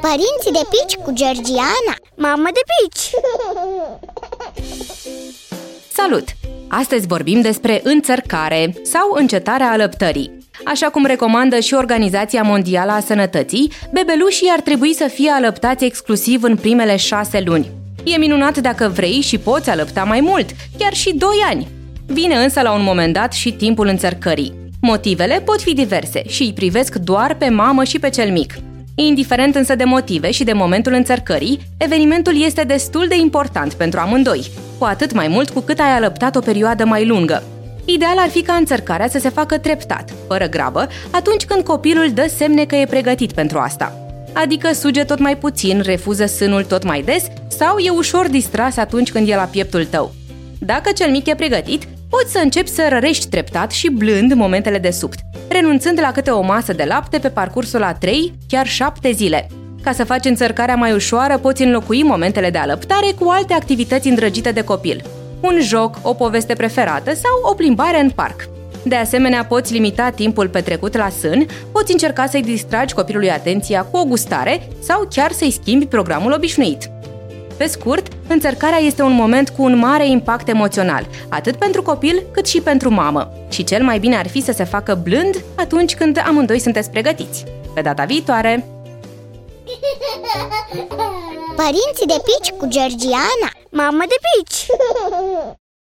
Părinții de pici cu Georgiana Mamă de pici! Salut! Astăzi vorbim despre înțărcare sau încetarea alăptării. Așa cum recomandă și Organizația Mondială a Sănătății, bebelușii ar trebui să fie alăptați exclusiv în primele șase luni. E minunat dacă vrei și poți alăpta mai mult, chiar și 2 ani. Vine însă la un moment dat și timpul înțărcării. Motivele pot fi diverse și îi privesc doar pe mamă și pe cel mic. Indiferent însă de motive și de momentul înțărcării, evenimentul este destul de important pentru amândoi, cu atât mai mult cu cât ai alăptat o perioadă mai lungă. Ideal ar fi ca înțărcarea să se facă treptat, fără grabă, atunci când copilul dă semne că e pregătit pentru asta. Adică suge tot mai puțin, refuză sânul tot mai des sau e ușor distras atunci când e la pieptul tău. Dacă cel mic e pregătit, poți să începi să rărești treptat și blând momentele de subt, renunțând la câte o masă de lapte pe parcursul a 3, chiar 7 zile. Ca să faci înțărcarea mai ușoară, poți înlocui momentele de alăptare cu alte activități îndrăgite de copil. Un joc, o poveste preferată sau o plimbare în parc. De asemenea, poți limita timpul petrecut la sân, poți încerca să-i distragi copilului atenția cu o gustare sau chiar să-i schimbi programul obișnuit. Pe scurt, înțărcarea este un moment cu un mare impact emoțional, atât pentru copil cât și pentru mamă. Și cel mai bine ar fi să se facă blând atunci când amândoi sunteți pregătiți. Pe data viitoare! Părinții de pici cu Georgiana Mamă de pici!